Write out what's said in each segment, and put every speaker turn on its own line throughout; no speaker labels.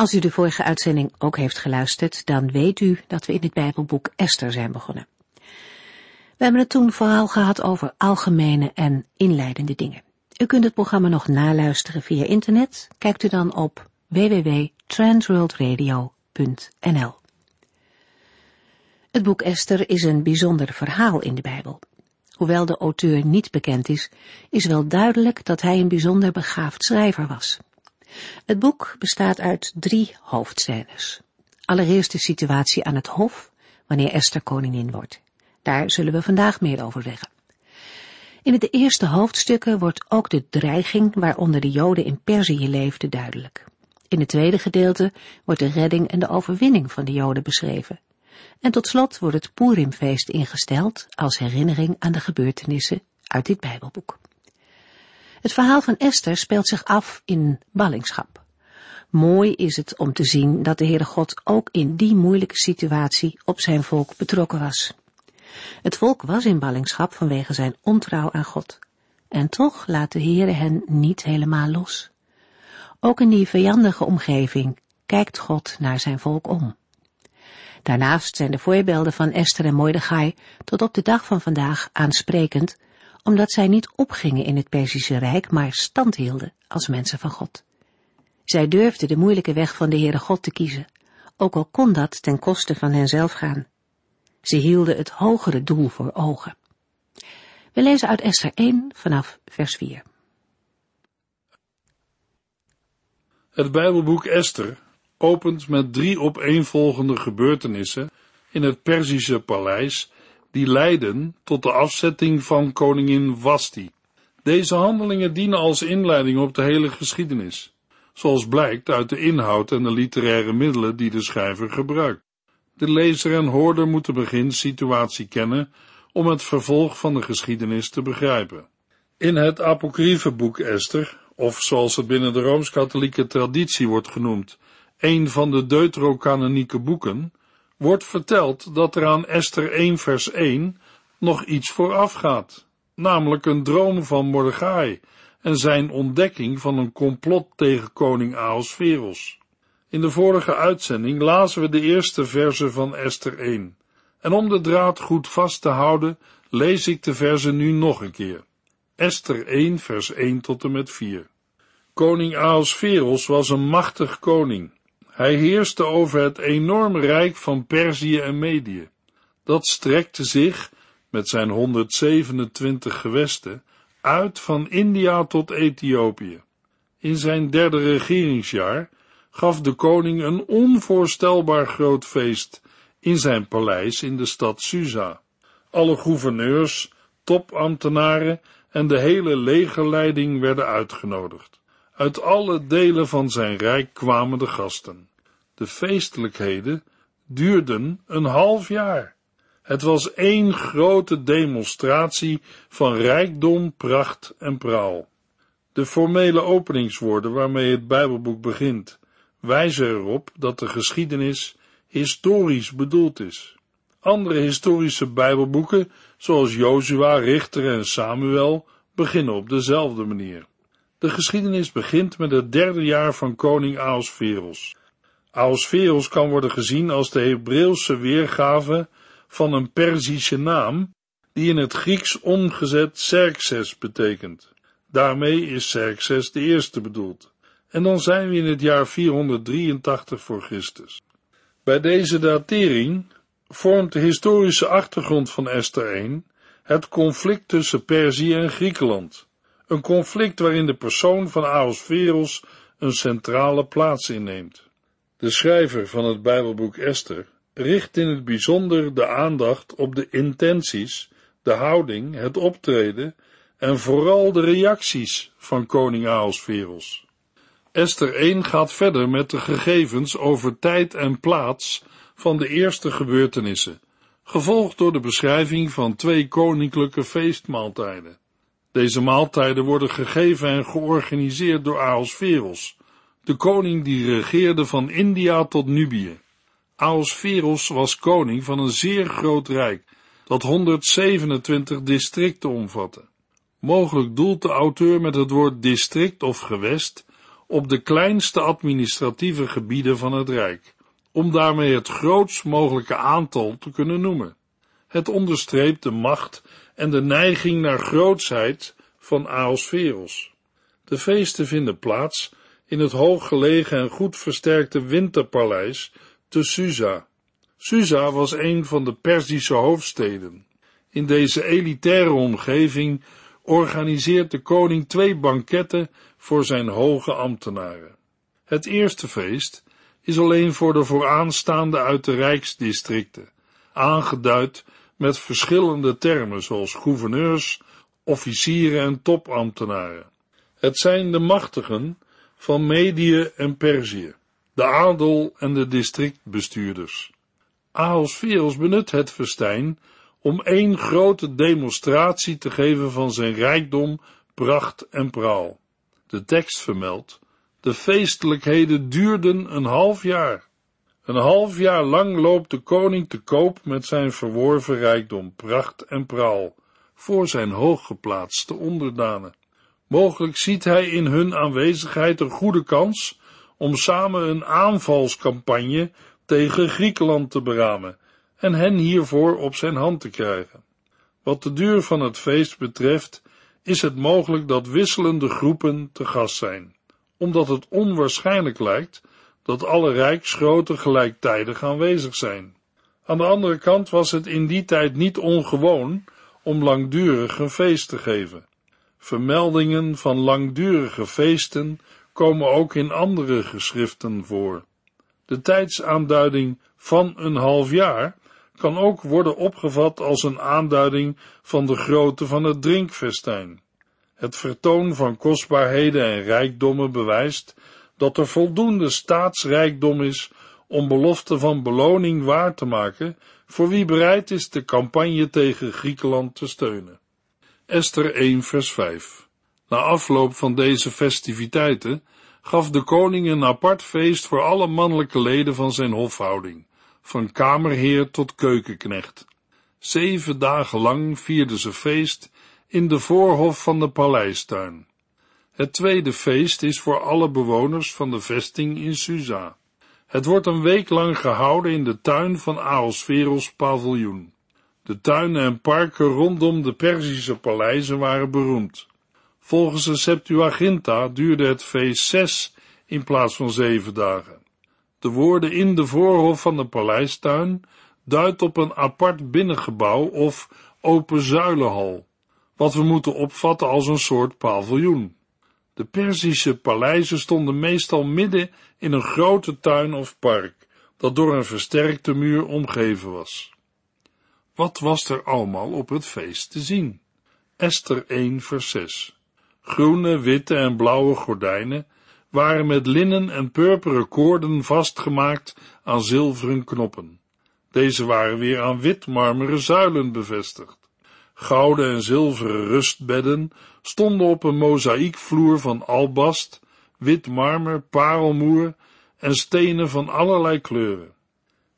Als u de vorige uitzending ook heeft geluisterd, dan weet u dat we in het Bijbelboek Esther zijn begonnen. We hebben het toen vooral gehad over algemene en inleidende dingen. U kunt het programma nog naluisteren via internet. Kijkt u dan op www.transworldradio.nl. Het boek Esther is een bijzonder verhaal in de Bijbel. Hoewel de auteur niet bekend is, is wel duidelijk dat hij een bijzonder begaafd schrijver was. Het boek bestaat uit drie hoofdscènes. Allereerst de situatie aan het hof, wanneer Esther koningin wordt. Daar zullen we vandaag meer over zeggen. In de eerste hoofdstukken wordt ook de dreiging waaronder de Joden in Perzië leefden duidelijk. In het tweede gedeelte wordt de redding en de overwinning van de Joden beschreven. En tot slot wordt het Purimfeest ingesteld als herinnering aan de gebeurtenissen uit dit Bijbelboek. Het verhaal van Esther speelt zich af in ballingschap. Mooi is het om te zien dat de Heere God ook in die moeilijke situatie op zijn volk betrokken was. Het volk was in ballingschap vanwege zijn ontrouw aan God. En toch laat de Heere hen niet helemaal los. Ook in die vijandige omgeving kijkt God naar zijn volk om. Daarnaast zijn de voorbeelden van Esther en Mordechai tot op de dag van vandaag aansprekend omdat zij niet opgingen in het Perzische Rijk, maar stand hielden als mensen van God. Zij durfden de moeilijke weg van de Heere God te kiezen, ook al kon dat ten koste van henzelf gaan. Ze hielden het hogere doel voor ogen. We lezen uit Esther 1 vanaf vers 4.
Het Bijbelboek Esther opent met drie opeenvolgende gebeurtenissen in het Perzische paleis die leiden tot de afzetting van koningin Vasti. Deze handelingen dienen als inleiding op de hele geschiedenis, zoals blijkt uit de inhoud en de literaire middelen die de schrijver gebruikt. De lezer en hoorder moeten beginsituatie kennen om het vervolg van de geschiedenis te begrijpen. In het apocryfe boek Esther, of zoals het binnen de Rooms-Katholieke traditie wordt genoemd, een van de deuterocanonieke boeken, wordt verteld dat er aan Esther 1 vers 1 nog iets vooraf gaat, namelijk een droom van Mordechai en zijn ontdekking van een complot tegen koning Ahasveros. In de vorige uitzending lazen we de eerste verse van Esther 1. En om de draad goed vast te houden, lees ik de verse nu nog een keer. Esther 1 vers 1 tot en met 4. Koning Ahasveros was een machtig koning hij heerste over het enorme rijk van Perzië en Medië. Dat strekte zich, met zijn 127 gewesten, uit van India tot Ethiopië. In zijn derde regeringsjaar gaf de koning een onvoorstelbaar groot feest in zijn paleis in de stad Susa. Alle gouverneurs, topambtenaren en de hele legerleiding werden uitgenodigd. Uit alle delen van zijn rijk kwamen de gasten. De feestelijkheden duurden een half jaar. Het was één grote demonstratie van rijkdom, pracht en praal. De formele openingswoorden waarmee het Bijbelboek begint, wijzen erop dat de geschiedenis historisch bedoeld is. Andere historische Bijbelboeken, zoals Jozua, Richter en Samuel, beginnen op dezelfde manier. De geschiedenis begint met het derde jaar van koning Ahasveros. Ahasveros kan worden gezien als de Hebreeuwse weergave van een Perzische naam, die in het Grieks omgezet Xerxes betekent. Daarmee is Xerxes de eerste bedoeld. En dan zijn we in het jaar 483 voor Christus. Bij deze datering vormt de historische achtergrond van Esther 1 het conflict tussen Perzië en Griekenland. Een conflict waarin de persoon van Ahasveros een centrale plaats inneemt. De schrijver van het Bijbelboek Esther richt in het bijzonder de aandacht op de intenties, de houding, het optreden en vooral de reacties van koning Ahasveros. Esther 1 gaat verder met de gegevens over tijd en plaats van de eerste gebeurtenissen, gevolgd door de beschrijving van twee koninklijke feestmaaltijden. Deze maaltijden worden gegeven en georganiseerd door Ahasveros, de koning die regeerde van India tot Nubië. Ahasveros was koning van een zeer groot rijk, dat 127 districten omvatte. Mogelijk doelt de auteur met het woord district of gewest op de kleinste administratieve gebieden van het Rijk, om daarmee het grootst mogelijke aantal te kunnen noemen. Het onderstreept de macht en de neiging naar grootsheid van Aosferos. De feesten vinden plaats in het hooggelegen en goed versterkte winterpaleis te Susa. Susa was een van de Perzische hoofdsteden. In deze elitaire omgeving organiseert de koning twee banketten voor zijn hoge ambtenaren. Het eerste feest is alleen voor de vooraanstaande uit de rijksdistricten, aangeduid met verschillende termen zoals gouverneurs, officieren en topambtenaren. Het zijn de machtigen van Medië en Perzië, de adel en de districtbestuurders. Ahasveros benut het festijn om één grote demonstratie te geven van zijn rijkdom, pracht en praal. De tekst vermeldt, de feestelijkheden duurden een half jaar. Een half jaar lang loopt de koning te koop met zijn verworven rijkdom, pracht en praal, voor zijn hooggeplaatste onderdanen. Mogelijk ziet hij in hun aanwezigheid een goede kans om samen een aanvalscampagne tegen Griekenland te beramen en hen hiervoor op zijn hand te krijgen. Wat de duur van het feest betreft, is het mogelijk dat wisselende groepen te gast zijn, omdat het onwaarschijnlijk lijkt dat alle rijksgroten gelijktijdig aanwezig zijn. Aan de andere kant was het in die tijd niet ongewoon om langdurig een feest te geven. Vermeldingen van langdurige feesten komen ook in andere geschriften voor. De tijdsaanduiding van een half jaar kan ook worden opgevat als een aanduiding van de grootte van het drinkfestijn. Het vertoon van kostbaarheden en rijkdommen bewijst dat er voldoende staatsrijkdom is om belofte van beloning waar te maken voor wie bereid is de campagne tegen Griekenland te steunen. Esther 1 vers 5 Na afloop van deze festiviteiten gaf de koning een apart feest voor alle mannelijke leden van zijn hofhouding van kamerheer tot keukenknecht. Zeven dagen lang vierden ze feest in de voorhof van de paleistuin. Het tweede feest is voor alle bewoners van de vesting in Susa. Het wordt een week lang gehouden in de tuin van Aosferos paviljoen. De tuinen en parken rondom de Perzische paleizen waren beroemd. Volgens de Septuaginta duurde het feest zes in plaats van zeven dagen. De woorden in de voorhof van de paleistuin duidt op een apart binnengebouw of open zuilenhal, wat we moeten opvatten als een soort paviljoen. De Perzische paleizen stonden meestal midden in een grote tuin of park, dat door een versterkte muur omgeven was. Wat was er allemaal op het feest te zien? Esther 1 vers 6 Groene, witte en blauwe gordijnen waren met linnen en purperen koorden vastgemaakt aan zilveren knoppen. Deze waren weer aan wit marmeren zuilen bevestigd. Gouden en zilveren rustbedden stonden op een mozaïekvloer van albast, wit marmer, parelmoer en stenen van allerlei kleuren.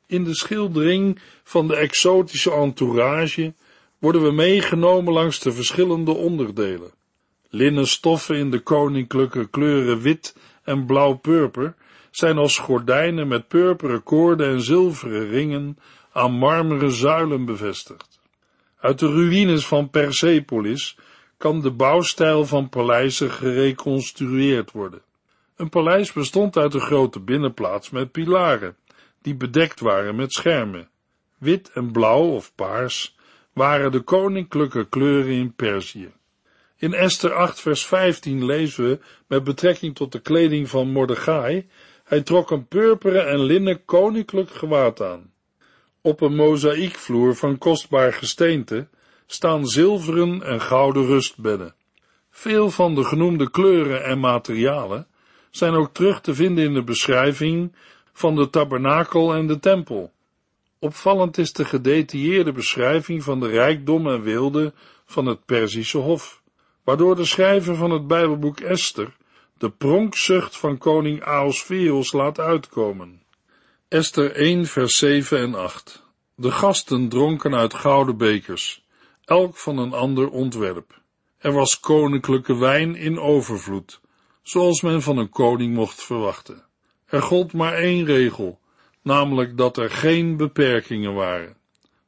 In de schildering van de exotische entourage worden we meegenomen langs de verschillende onderdelen. Linnen stoffen in de koninklijke kleuren wit en blauw-purper zijn als gordijnen met purperen koorden en zilveren ringen aan marmeren zuilen bevestigd. Uit de ruïnes van Persepolis kan de bouwstijl van paleizen gereconstrueerd worden. Een paleis bestond uit een grote binnenplaats met pilaren, die bedekt waren met schermen. Wit en blauw of paars waren de koninklijke kleuren in Perzië. In Esther 8 vers 15 lezen we met betrekking tot de kleding van Mordechai, hij trok een purperen en linnen koninklijk gewaad aan. Op een mozaïekvloer van kostbaar gesteente staan zilveren en gouden rustbedden. Veel van de genoemde kleuren en materialen zijn ook terug te vinden in de beschrijving van de tabernakel en de tempel. Opvallend is de gedetailleerde beschrijving van de rijkdom en weelde van het Perzische hof, waardoor de schrijver van het Bijbelboek Esther de pronkzucht van koning Ahasveros laat uitkomen. Esther 1 vers 7 en 8 De gasten dronken uit gouden bekers, elk van een ander ontwerp. Er was koninklijke wijn in overvloed, zoals men van een koning mocht verwachten. Er gold maar één regel, namelijk dat er geen beperkingen waren.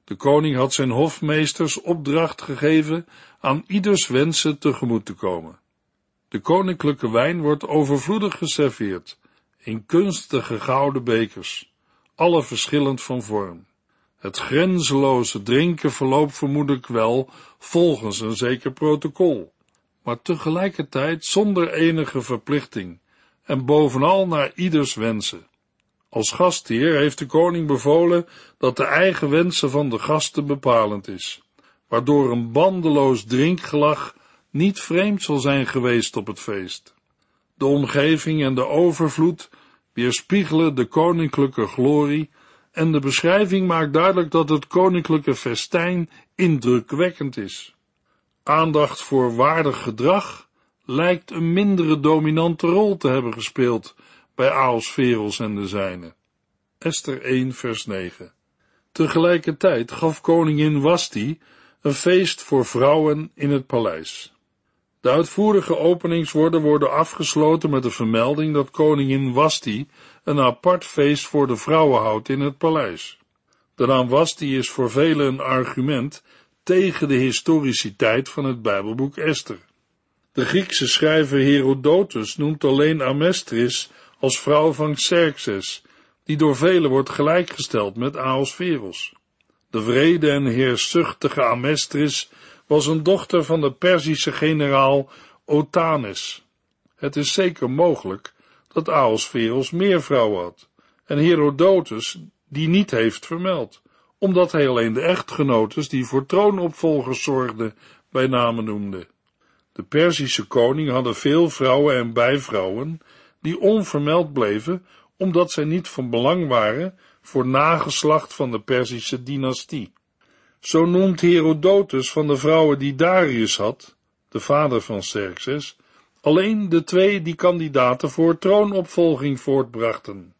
De koning had zijn hofmeesters opdracht gegeven aan ieders wensen tegemoet te komen. De koninklijke wijn wordt overvloedig geserveerd, in kunstige gouden bekers, alle verschillend van vorm. Het grenzeloze drinken verloopt vermoedelijk wel volgens een zeker protocol, maar tegelijkertijd zonder enige verplichting en bovenal naar ieders wensen. Als gastheer heeft de koning bevolen dat de eigen wensen van de gasten bepalend is, waardoor een bandeloos drinkgelag niet vreemd zal zijn geweest op het feest. De omgeving en de overvloed weerspiegelen de koninklijke glorie en de beschrijving maakt duidelijk dat het koninklijke festijn indrukwekkend is. Aandacht voor waardig gedrag lijkt een mindere dominante rol te hebben gespeeld bij Aosferos en de zijne. Esther 1 vers 9 Tegelijkertijd gaf koningin Wasti een feest voor vrouwen in het paleis. De uitvoerige openingswoorden worden afgesloten met de vermelding dat koningin Wasti een apart feest voor de vrouwen houdt in het paleis. De naam Wasti is voor velen een argument tegen de historiciteit van het Bijbelboek Esther. De Griekse schrijver Herodotus noemt alleen Amestris als vrouw van Xerxes, die door velen wordt gelijkgesteld met Ahasveros. De vrede en heerszuchtige Amestris was een dochter van de Perzische generaal Otanes. Het is zeker mogelijk dat Ahasveros meer vrouwen had, en Herodotus die niet heeft vermeld, omdat hij alleen de echtgenotes die voor troonopvolgers zorgden bij namen noemde. De Perzische koning hadden veel vrouwen en bijvrouwen die onvermeld bleven, omdat zij niet van belang waren voor nageslacht van de Perzische dynastie. Zo noemt Herodotus van de vrouwen die Darius had, de vader van Xerxes, alleen de twee die kandidaten voor troonopvolging voortbrachten.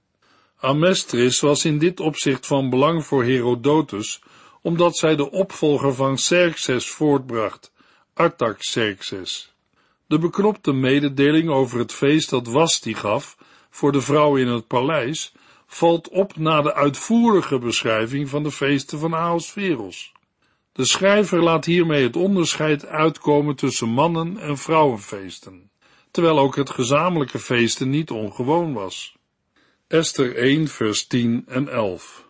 Amestris was in dit opzicht van belang voor Herodotus, omdat zij de opvolger van Xerxes voortbracht, Artaxerxes. De beknopte mededeling over het feest dat Wasti gaf voor de vrouwen in het paleis valt op na de uitvoerige beschrijving van de feesten van Ahasveros. De schrijver laat hiermee het onderscheid uitkomen tussen mannen- en vrouwenfeesten, terwijl ook het gezamenlijke feesten niet ongewoon was. Esther 1 vers 10 en 11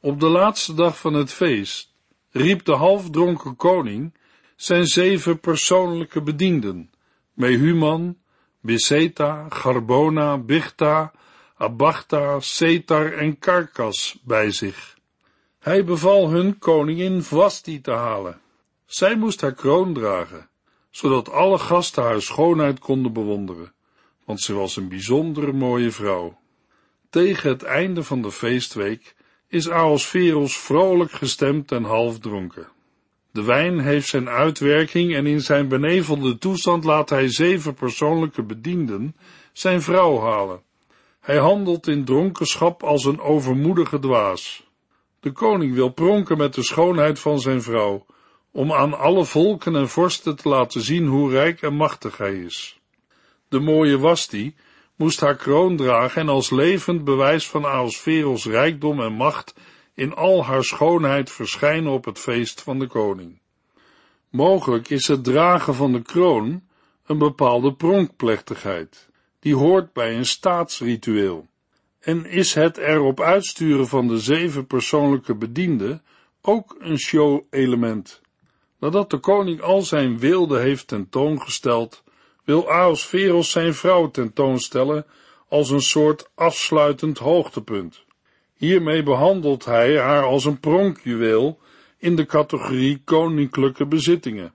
Op de laatste dag van het feest riep de halfdronken koning zijn zeven persoonlijke bedienden, Mehuman, Biseta, Garbona, Bichta, Abachta, Setar en Karkas bij zich. Hij beval hun koningin Vasti te halen. Zij moest haar kroon dragen, zodat alle gasten haar schoonheid konden bewonderen, want ze was een bijzondere mooie vrouw. Tegen het einde van de feestweek is Aosferos vrolijk gestemd en half dronken. De wijn heeft zijn uitwerking en in zijn benevelde toestand laat hij zeven persoonlijke bedienden zijn vrouw halen. Hij handelt in dronkenschap als een overmoedige dwaas. De koning wil pronken met de schoonheid van zijn vrouw, om aan alle volken en vorsten te laten zien hoe rijk en machtig hij is. De mooie Wasti moest haar kroon dragen en als levend bewijs van Aosferos rijkdom en macht in al haar schoonheid verschijnen op het feest van de koning. Mogelijk is het dragen van de kroon een bepaalde pronkplechtigheid, die hoort bij een staatsritueel, en is het erop uitsturen van de zeven persoonlijke bedienden ook een show-element. Nadat de koning al zijn wilde heeft tentoongesteld, wil Aosferos zijn vrouw tentoonstellen als een soort afsluitend hoogtepunt. Hiermee behandelt hij haar als een pronkjuweel in de categorie koninklijke bezittingen.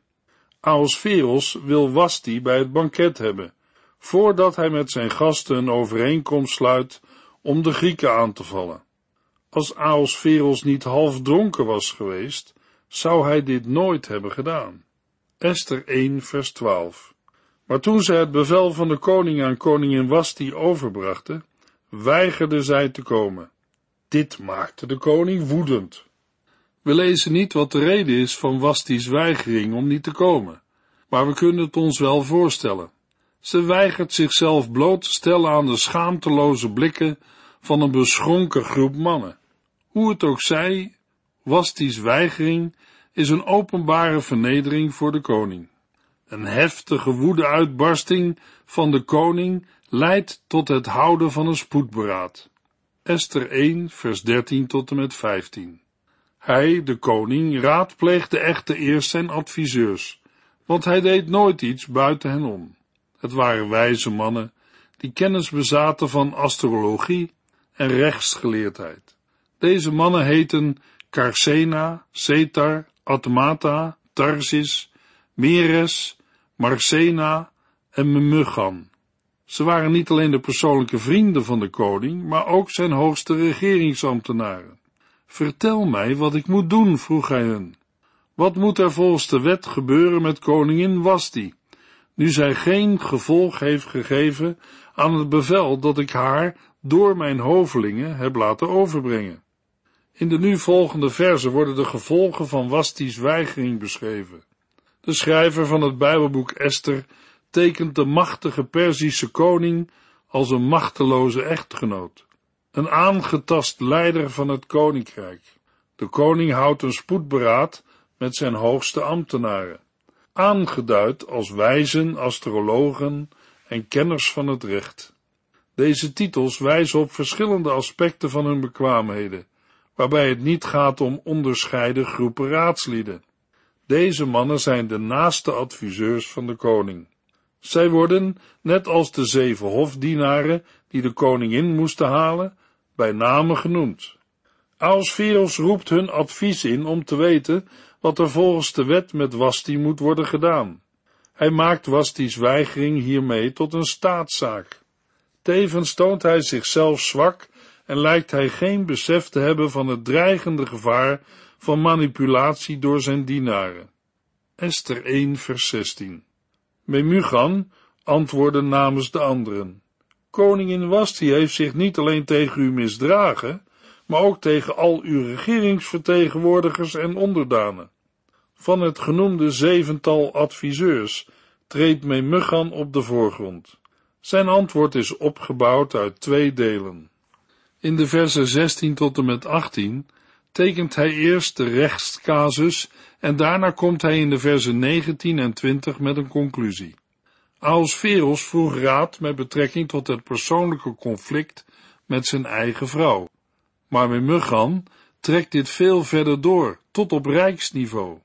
Aosferos wil Wasti bij het banket hebben, voordat hij met zijn gasten een overeenkomst sluit om de Grieken aan te vallen. Als Aosferos niet half dronken was geweest, zou hij dit nooit hebben gedaan. Esther 1 vers 12 Maar toen zij het bevel van de koning aan koningin Wasti overbrachten, weigerde zij te komen. Dit maakte de koning woedend. We lezen niet wat de reden is van Wasti's weigering om niet te komen, maar we kunnen het ons wel voorstellen. Ze weigert zichzelf bloot te stellen aan de schaamteloze blikken van een beschonken groep mannen. Hoe het ook zij, Wasti's weigering is een openbare vernedering voor de koning. Een heftige woede-uitbarsting van de koning leidt tot het houden van een spoedberaad. Esther 1, vers 13 tot en met 15. Hij, de koning, raadpleegde echter eerst zijn adviseurs, want hij deed nooit iets buiten hen om. Het waren wijze mannen die kennis bezaten van astrologie en rechtsgeleerdheid. Deze mannen heten Carcena, Cetar, Atmata, Tarsis, Meres, Marcena en Memugan. Ze waren niet alleen de persoonlijke vrienden van de koning, maar ook zijn hoogste regeringsambtenaren. Vertel mij wat ik moet doen, vroeg hij hen. Wat moet er volgens de wet gebeuren met koningin Wasti, nu zij geen gevolg heeft gegeven aan het bevel dat ik haar door mijn hovelingen heb laten overbrengen? In de nu volgende verzen worden de gevolgen van Wasti's weigering beschreven. De schrijver van het Bijbelboek Esther tekent de machtige Perzische koning als een machteloze echtgenoot, een aangetast leider van het koninkrijk. De koning houdt een spoedberaad met zijn hoogste ambtenaren, aangeduid als wijzen, astrologen en kenners van het recht. Deze titels wijzen op verschillende aspecten van hun bekwaamheden, waarbij het niet gaat om onderscheiden groepen raadslieden. Deze mannen zijn de naaste adviseurs van de koning. Zij worden, net als de zeven hofdienaren die de koningin moesten halen, bij name genoemd. Aosferos roept hun advies in om te weten wat er volgens de wet met Wasti moet worden gedaan. Hij maakt Wasti's weigering hiermee tot een staatszaak. Tevens toont hij zichzelf zwak en lijkt hij geen besef te hebben van het dreigende gevaar van manipulatie door zijn dienaren. Esther 1 vers 16 Memugan antwoordde namens de anderen. Koningin Wasti heeft zich niet alleen tegen u misdragen, maar ook tegen al uw regeringsvertegenwoordigers en onderdanen. Van het genoemde zevental adviseurs treedt Memugan op de voorgrond. Zijn antwoord is opgebouwd uit twee delen. In de versen 16 tot en met 18 tekent hij eerst de rechtscasus en daarna komt hij in de versen 19 en 20 met een conclusie. Aosferos vroeg raad met betrekking tot het persoonlijke conflict met zijn eigen vrouw. Maar Memugan trekt dit veel verder door, tot op rijksniveau.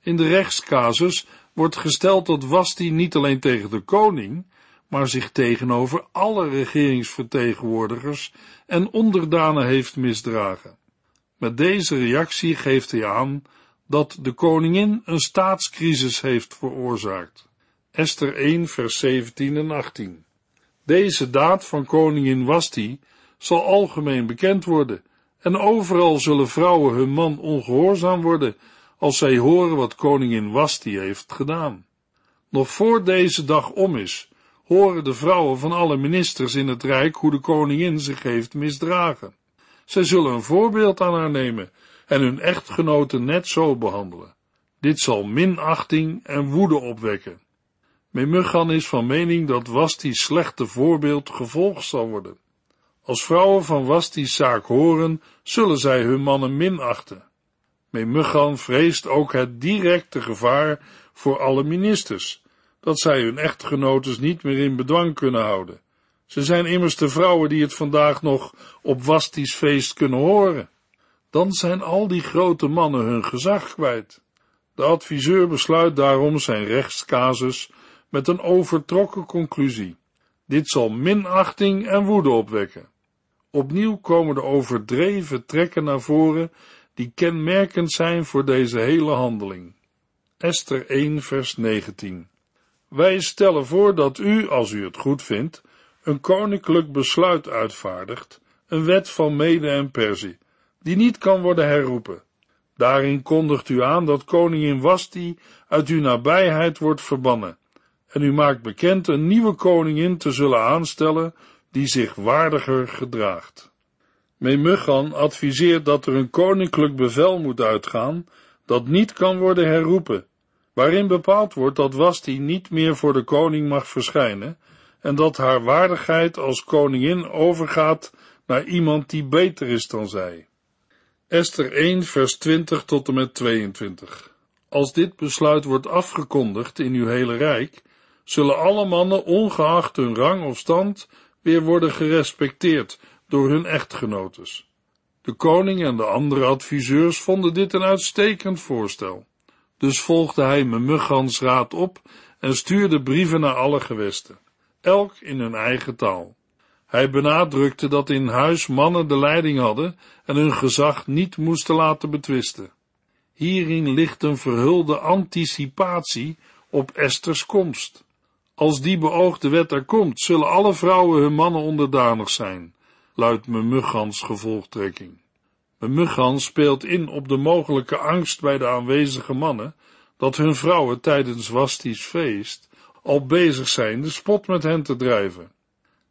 In de rechtscasus wordt gesteld dat Wasti niet alleen tegen de koning, maar zich tegenover alle regeringsvertegenwoordigers en onderdanen heeft misdragen. Met deze reactie geeft hij aan dat de koningin een staatscrisis heeft veroorzaakt. Esther 1 vers 17 en 18. Deze daad van koningin Wasti zal algemeen bekend worden en overal zullen vrouwen hun man ongehoorzaam worden als zij horen wat koningin Wasti heeft gedaan. Nog voor deze dag om is, horen de vrouwen van alle ministers in het Rijk hoe de koningin zich heeft misdragen. Zij zullen een voorbeeld aan haar nemen en hun echtgenoten net zo behandelen. Dit zal minachting en woede opwekken. Memugan is van mening dat Wasti's slechte voorbeeld gevolgd zal worden. Als vrouwen van Wasti's zaak horen, zullen zij hun mannen minachten. Memugan vreest ook het directe gevaar voor alle ministers, dat zij hun echtgenotes niet meer in bedwang kunnen houden. Ze zijn immers de vrouwen die het vandaag nog op Wasti's feest kunnen horen. Dan zijn al die grote mannen hun gezag kwijt. De adviseur besluit daarom zijn rechtscasus met een overtrokken conclusie. Dit zal minachting en woede opwekken. Opnieuw komen de overdreven trekken naar voren die kenmerkend zijn voor deze hele handeling. Esther 1 vers 19 Wij stellen voor dat u, als u het goed vindt, een koninklijk besluit uitvaardigt, een wet van Mede en Persie, die niet kan worden herroepen. Daarin kondigt u aan dat koningin Wasti uit uw nabijheid wordt verbannen, en u maakt bekend een nieuwe koningin te zullen aanstellen die zich waardiger gedraagt. Memugan adviseert dat er een koninklijk bevel moet uitgaan dat niet kan worden herroepen, waarin bepaald wordt dat Wasti niet meer voor de koning mag verschijnen en dat haar waardigheid als koningin overgaat naar iemand die beter is dan zij. Esther 1 vers 20 tot en met 22 Als dit besluit wordt afgekondigd in uw hele rijk, zullen alle mannen, ongeacht hun rang of stand, weer worden gerespecteerd door hun echtgenotes. De koning en de andere adviseurs vonden dit een uitstekend voorstel. Dus volgde hij Memuggans raad op en stuurde brieven naar alle gewesten, elk in hun eigen taal. Hij benadrukte dat in huis mannen de leiding hadden en hun gezag niet moesten laten betwisten. Hierin ligt een verhulde anticipatie op Esters komst. Als die beoogde wet er komt, zullen alle vrouwen hun mannen onderdanig zijn, luidt Memuggans gevolgtrekking. Memuggans speelt in op de mogelijke angst bij de aanwezige mannen, dat hun vrouwen tijdens Wasti's feest al bezig zijn de spot met hen te drijven.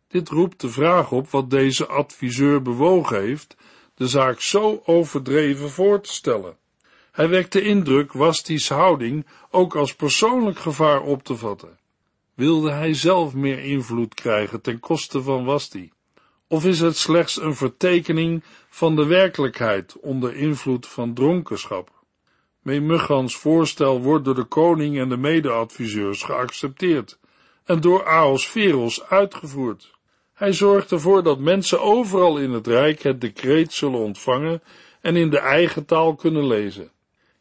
Dit roept de vraag op wat deze adviseur bewogen heeft de zaak zo overdreven voor te stellen. Hij wekt de indruk Wasti's houding ook als persoonlijk gevaar op te vatten. Wilde hij zelf meer invloed krijgen ten koste van Wasti? Of is het slechts een vertekening van de werkelijkheid onder invloed van dronkenschap? Memuggans voorstel wordt door de koning en de medeadviseurs geaccepteerd en door Aosferos uitgevoerd. Hij zorgt ervoor dat mensen overal in het Rijk het decreet zullen ontvangen en in de eigen taal kunnen lezen.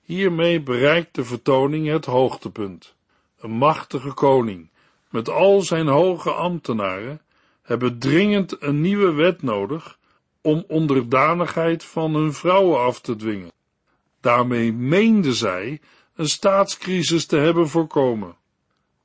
Hiermee bereikt de vertoning het hoogtepunt. Een machtige koning, met al zijn hoge ambtenaren, hebben dringend een nieuwe wet nodig om onderdanigheid van hun vrouwen af te dwingen. Daarmee meenden zij een staatscrisis te hebben voorkomen.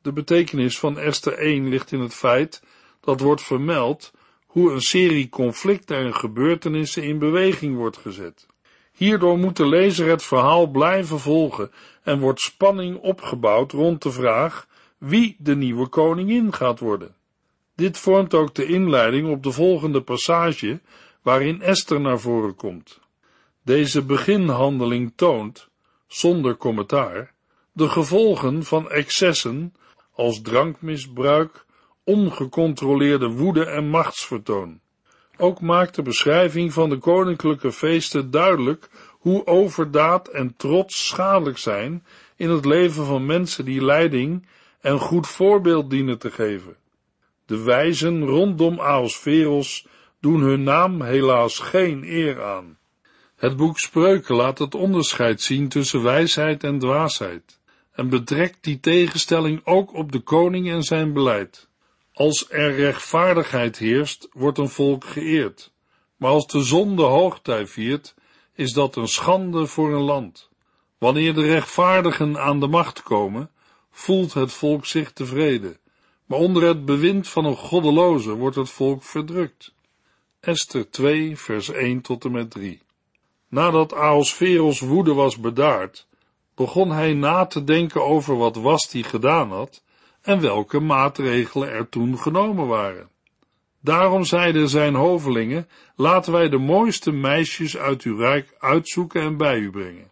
De betekenis van Esther 1 ligt in het feit dat wordt vermeld hoe een serie conflicten en gebeurtenissen in beweging wordt gezet. Hierdoor moet de lezer het verhaal blijven volgen en wordt spanning opgebouwd rond de vraag wie de nieuwe koningin gaat worden. Dit vormt ook de inleiding op de volgende passage waarin Esther naar voren komt. Deze beginhandeling toont, zonder commentaar, de gevolgen van excessen als drankmisbruik, ongecontroleerde woede en machtsvertoon. Ook maakt de beschrijving van de koninklijke feesten duidelijk hoe overdaad en trots schadelijk zijn in het leven van mensen die leiding en goed voorbeeld dienen te geven. De wijzen rondom Aosferos doen hun naam helaas geen eer aan. Het boek Spreuken laat het onderscheid zien tussen wijsheid en dwaasheid en betrekt die tegenstelling ook op de koning en zijn beleid. Als er rechtvaardigheid heerst, wordt een volk geëerd, maar als de zonde hoogtij viert, is dat een schande voor een land. Wanneer de rechtvaardigen aan de macht komen, voelt het volk zich tevreden, maar onder het bewind van een goddeloze wordt het volk verdrukt. Esther 2, vers 1 tot en met 3. Nadat Aosferos woede was bedaard, begon hij na te denken over wat Wasti gedaan had en welke maatregelen er toen genomen waren. Daarom zeiden zijn hovelingen, laten wij de mooiste meisjes uit uw rijk uitzoeken en bij u brengen.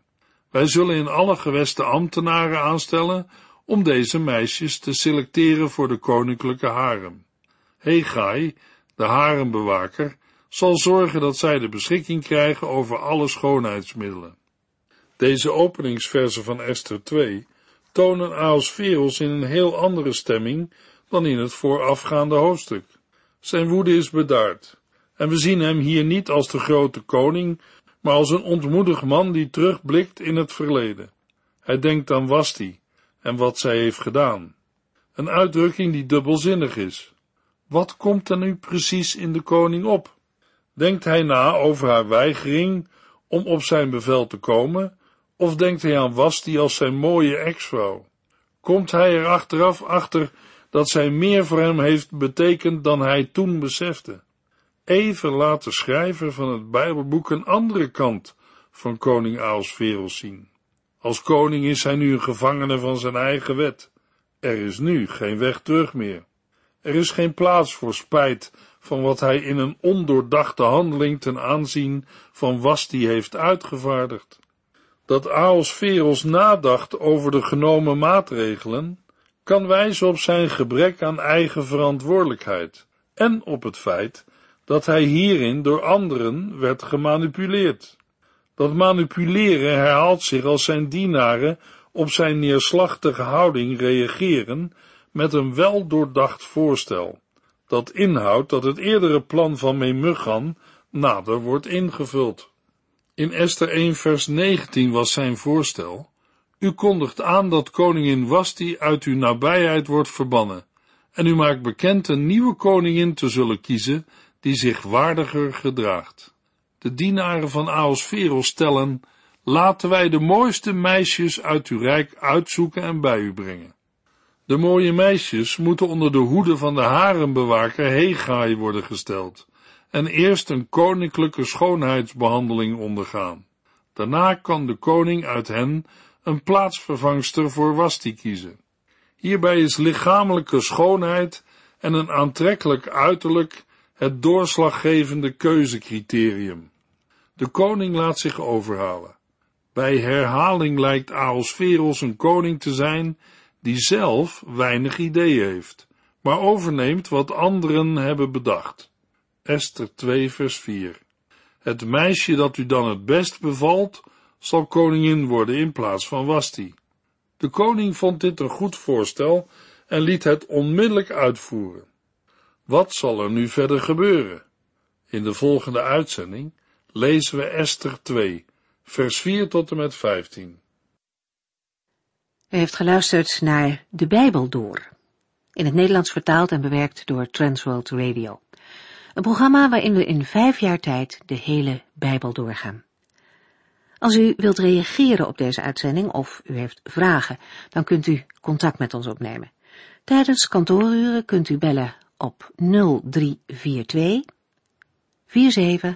Wij zullen in alle gewesten ambtenaren aanstellen om deze meisjes te selecteren voor de koninklijke harem. Hegai, de harembewaker, zal zorgen dat zij de beschikking krijgen over alle schoonheidsmiddelen. Deze openingsversen van Esther 2 tonen Aosferos in een heel andere stemming dan in het voorafgaande hoofdstuk. Zijn woede is bedaard, en we zien hem hier niet als de grote koning, maar als een ontmoedig man die terugblikt in het verleden. Hij denkt aan Wasti en wat zij heeft gedaan. Een uitdrukking die dubbelzinnig is. Wat komt er nu precies in de koning op? Denkt hij na over haar weigering om op zijn bevel te komen, of denkt hij aan Wasti als zijn mooie ex-vrouw? komt hij er achteraf achter dat zij meer voor hem heeft betekend dan hij toen besefte. Even laat de schrijver van het Bijbelboek een andere kant van koning Ahasveros zien. Als koning is hij nu een gevangene van zijn eigen wet. Er is nu geen weg terug meer. Er is geen plaats voor spijt van wat hij in een ondoordachte handeling ten aanzien van Wasti heeft uitgevaardigd. Dat Ahasveros nadacht over de genomen maatregelen, kan wijzen op zijn gebrek aan eigen verantwoordelijkheid en op het feit dat hij hierin door anderen werd gemanipuleerd. Dat manipuleren herhaalt zich als zijn dienaren op zijn neerslachtige houding reageren met een wel doordacht voorstel, dat inhoudt dat het eerdere plan van Memugan nader wordt ingevuld. In Esther 1 vers 19 was zijn voorstel, u kondigt aan dat koningin Wasti uit uw nabijheid wordt verbannen, en u maakt bekend een nieuwe koningin te zullen kiezen, die zich waardiger gedraagt. De dienaren van Aosferos stellen, laten wij de mooiste meisjes uit uw rijk uitzoeken en bij u brengen. De mooie meisjes moeten onder de hoede van de harembewaker Hegai worden gesteld en eerst een koninklijke schoonheidsbehandeling ondergaan. Daarna kan de koning uit hen een plaatsvervangster voor Wasti kiezen. Hierbij is lichamelijke schoonheid en een aantrekkelijk uiterlijk het doorslaggevende keuzecriterium. De koning laat zich overhalen. Bij herhaling lijkt Aosferos een koning te zijn die zelf weinig ideeën heeft, maar overneemt wat anderen hebben bedacht. Esther 2 vers 4 Het meisje dat u dan het best bevalt, zal koningin worden in plaats van Wasti. De koning vond dit een goed voorstel en liet het onmiddellijk uitvoeren. Wat zal er nu verder gebeuren? In de volgende uitzending lezen we Esther 2, vers 4 tot en met 15.
U heeft geluisterd naar De Bijbel Door, in het Nederlands vertaald en bewerkt door Transworld Radio. Een programma waarin we in vijf jaar tijd de hele Bijbel doorgaan. Als u wilt reageren op deze uitzending of u heeft vragen, dan kunt u contact met ons opnemen. Tijdens kantooruren kunt u bellen op 0342 47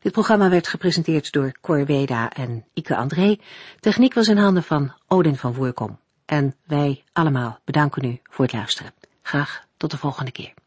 Dit programma werd gepresenteerd door Cor Weda en Ike André. Techniek was in handen van Odin van Voerkom. En wij allemaal bedanken u voor het luisteren. Graag tot de volgende keer.